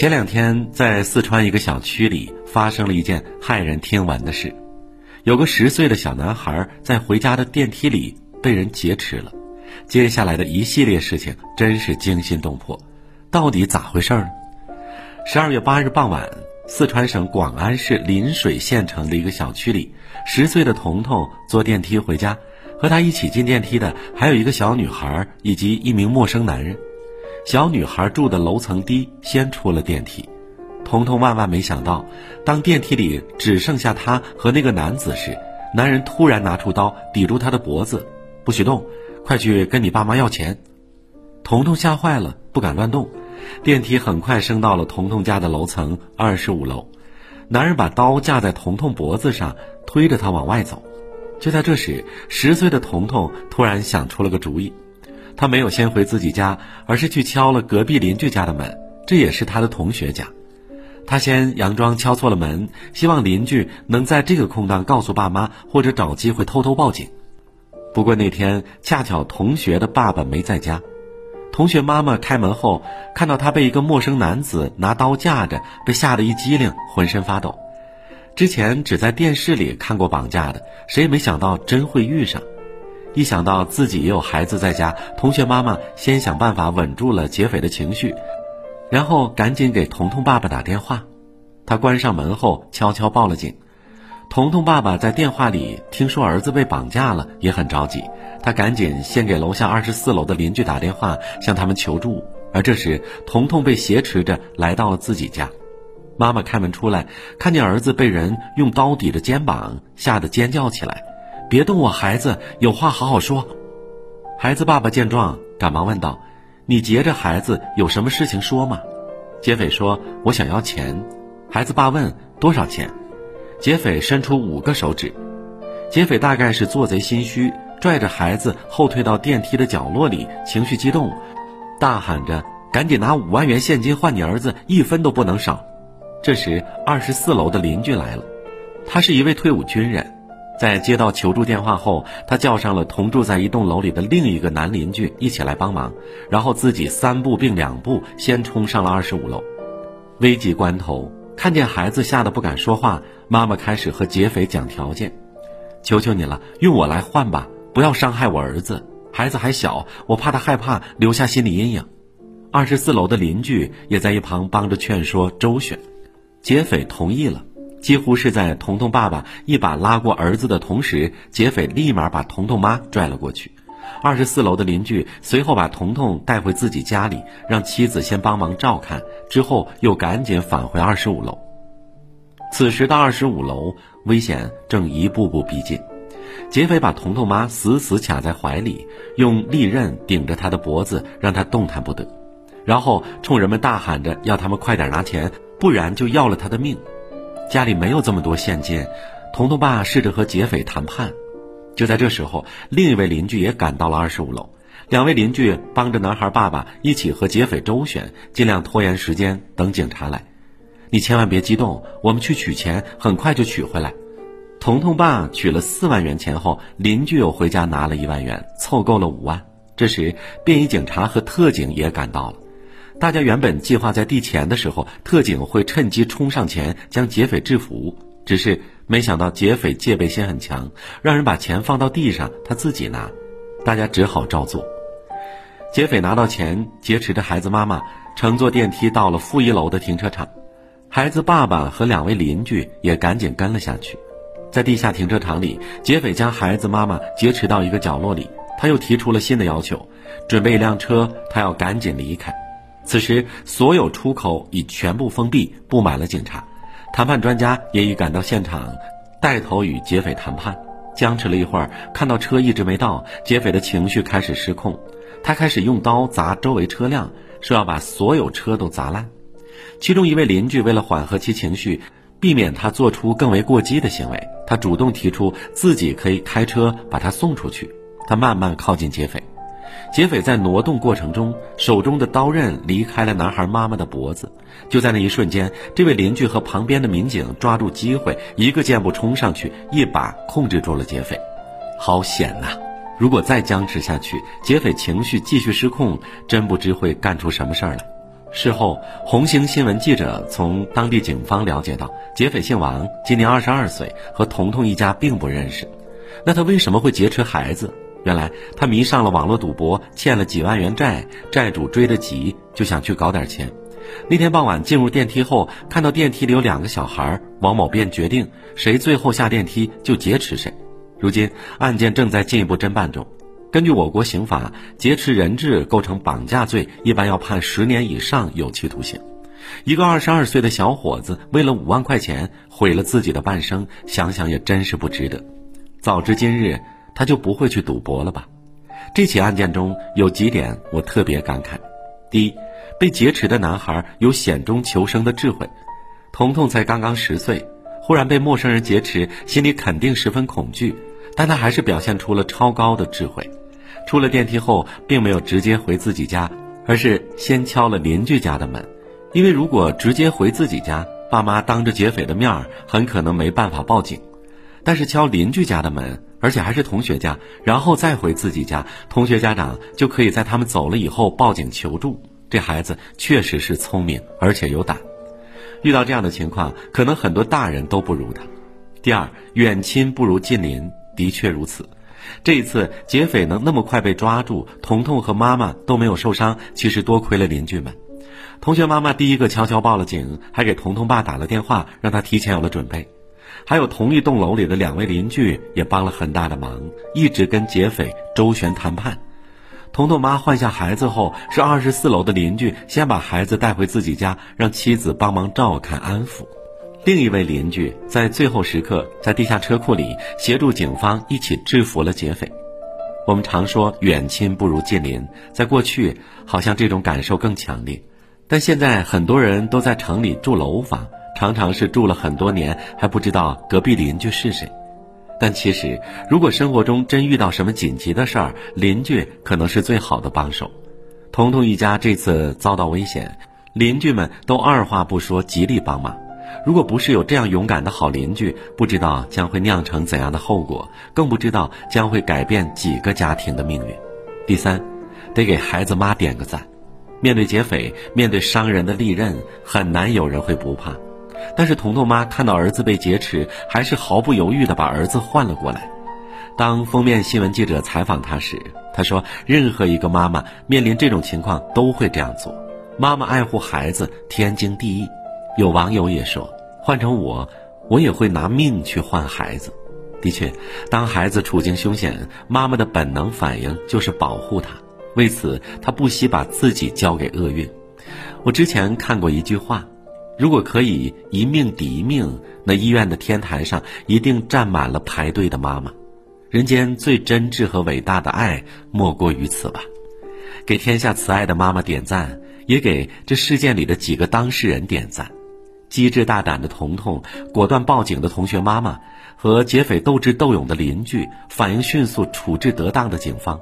前两天在四川一个小区里发生了一件骇人听闻的事，有个十岁的小男孩在回家的电梯里被人劫持了。接下来的一系列事情真是惊心动魄，到底咋回事呢？十二月八日傍晚，四川省广安市邻水县城的一个小区里，十岁的彤彤坐电梯回家，和他一起进电梯的还有一个小女孩以及一名陌生男人。小女孩住的楼层低，先出了电梯。彤彤万万没想到，当电梯里只剩下她和那个男子时，男人突然拿出刀抵住她的脖子，不许动，快去跟你爸妈要钱。彤彤吓坏了，不敢乱动。电梯很快升到了彤彤家的楼层二十五楼，男人把刀架在彤彤脖子上，推着她往外走。就在这时，十岁的彤彤突然想出了个主意。他没有先回自己家，而是去敲了隔壁邻居家的门，这也是他的同学家。他先佯装敲错了门，希望邻居能在这个空档告诉爸妈，或者找机会偷偷报警。不过那天恰巧同学的爸爸没在家，同学妈妈开门后看到他被一个陌生男子拿刀架着，被吓得一激灵，浑身发抖。之前只在电视里看过绑架的，谁也没想到真会遇上。一想到自己也有孩子在家，同学妈妈先想办法稳住了劫匪的情绪，然后赶紧给彤彤爸爸打电话。他关上门后悄悄报了警。彤彤爸爸在电话里听说儿子被绑架了，也很着急。他赶紧先给楼下二十四楼的邻居打电话，向他们求助。而这时，彤彤被挟持着来到了自己家。妈妈开门出来，看见儿子被人用刀抵着肩膀，吓得尖叫起来。别动我孩子，有话好好说。孩子爸爸见状，赶忙问道：“你劫着孩子，有什么事情说吗？”劫匪说：“我想要钱。”孩子爸问：“多少钱？”劫匪伸出五个手指。劫匪大概是做贼心虚，拽着孩子后退到电梯的角落里，情绪激动，大喊着：“赶紧拿五万元现金换你儿子，一分都不能少！”这时，二十四楼的邻居来了，他是一位退伍军人。在接到求助电话后，他叫上了同住在一栋楼里的另一个男邻居一起来帮忙，然后自己三步并两步先冲上了二十五楼。危急关头，看见孩子吓得不敢说话，妈妈开始和劫匪讲条件：“求求你了，用我来换吧，不要伤害我儿子。孩子还小，我怕他害怕，留下心理阴影。”二十四楼的邻居也在一旁帮着劝说周旋，劫匪同意了。几乎是在彤彤爸爸一把拉过儿子的同时，劫匪立马把彤彤妈拽了过去。二十四楼的邻居随后把彤彤带回自己家里，让妻子先帮忙照看，之后又赶紧返回二十五楼。此时的二十五楼危险正一步步逼近，劫匪把彤彤妈死死卡在怀里，用利刃顶着她的脖子，让她动弹不得，然后冲人们大喊着要他们快点拿钱，不然就要了他的命。家里没有这么多现金，彤彤爸试着和劫匪谈判。就在这时候，另一位邻居也赶到了二十五楼。两位邻居帮着男孩爸爸一起和劫匪周旋，尽量拖延时间，等警察来。你千万别激动，我们去取钱，很快就取回来。彤彤爸取了四万元钱后，邻居又回家拿了一万元，凑够了五万。这时，便衣警察和特警也赶到了。大家原本计划在递钱的时候，特警会趁机冲上前将劫匪制服。只是没想到劫匪戒备心很强，让人把钱放到地上，他自己拿。大家只好照做。劫匪拿到钱，劫持着孩子妈妈，乘坐电梯到了负一楼的停车场。孩子爸爸和两位邻居也赶紧跟了下去。在地下停车场里，劫匪将孩子妈妈劫持到一个角落里，他又提出了新的要求，准备一辆车，他要赶紧离开。此时，所有出口已全部封闭，布满了警察。谈判专家也已赶到现场，带头与劫匪谈判。僵持了一会儿，看到车一直没到，劫匪的情绪开始失控，他开始用刀砸周围车辆，说要把所有车都砸烂。其中一位邻居为了缓和其情绪，避免他做出更为过激的行为，他主动提出自己可以开车把他送出去。他慢慢靠近劫匪。劫匪在挪动过程中，手中的刀刃离开了男孩妈妈的脖子。就在那一瞬间，这位邻居和旁边的民警抓住机会，一个箭步冲上去，一把控制住了劫匪。好险呐！如果再僵持下去，劫匪情绪继续失控，真不知会干出什么事儿来。事后，红星新闻记者从当地警方了解到，劫匪姓王，今年二十二岁，和彤彤一家并不认识。那他为什么会劫持孩子？原来他迷上了网络赌博，欠了几万元债，债主追得急，就想去搞点钱。那天傍晚进入电梯后，看到电梯里有两个小孩，王某便决定谁最后下电梯就劫持谁。如今案件正在进一步侦办中。根据我国刑法，劫持人质构成绑架罪，一般要判十年以上有期徒刑。一个二十二岁的小伙子为了五万块钱毁了自己的半生，想想也真是不值得。早知今日，他就不会去赌博了吧？这起案件中有几点我特别感慨：第一，被劫持的男孩有险中求生的智慧。彤彤才刚刚十岁，忽然被陌生人劫持，心里肯定十分恐惧，但他还是表现出了超高的智慧。出了电梯后，并没有直接回自己家，而是先敲了邻居家的门，因为如果直接回自己家，爸妈当着劫匪的面儿，很可能没办法报警。但是敲邻居家的门，而且还是同学家，然后再回自己家，同学家长就可以在他们走了以后报警求助。这孩子确实是聪明，而且有胆。遇到这样的情况，可能很多大人都不如他。第二，远亲不如近邻，的确如此。这一次劫匪能那么快被抓住，彤彤和妈妈都没有受伤，其实多亏了邻居们。同学妈妈第一个悄悄报了警，还给彤彤爸打了电话，让他提前有了准备。还有同一栋楼里的两位邻居也帮了很大的忙，一直跟劫匪周旋谈判。彤彤妈换下孩子后，是二十四楼的邻居先把孩子带回自己家，让妻子帮忙照看安抚。另一位邻居在最后时刻，在地下车库里协助警方一起制服了劫匪。我们常说远亲不如近邻，在过去好像这种感受更强烈，但现在很多人都在城里住楼房，常常是住了很多年还不知道隔壁邻居是谁。但其实，如果生活中真遇到什么紧急的事儿，邻居可能是最好的帮手。彤彤一家这次遭到危险，邻居们都二话不说，极力帮忙。如果不是有这样勇敢的好邻居，不知道将会酿成怎样的后果，更不知道将会改变几个家庭的命运。第三，得给孩子妈点个赞。面对劫匪，面对伤人的利刃，很难有人会不怕。但是彤彤妈看到儿子被劫持，还是毫不犹豫地把儿子换了过来。当封面新闻记者采访她时，她说：“任何一个妈妈面临这种情况都会这样做。妈妈爱护孩子，天经地义。”有网友也说：“换成我，我也会拿命去换孩子。”的确，当孩子处境凶险，妈妈的本能反应就是保护他。为此，她不惜把自己交给厄运。我之前看过一句话：“如果可以一命抵一命，那医院的天台上一定站满了排队的妈妈。”人间最真挚和伟大的爱，莫过于此吧。给天下慈爱的妈妈点赞，也给这事件里的几个当事人点赞。机智大胆的彤彤，果断报警的同学妈妈，和劫匪斗智斗勇的邻居，反应迅速、处置得当的警方。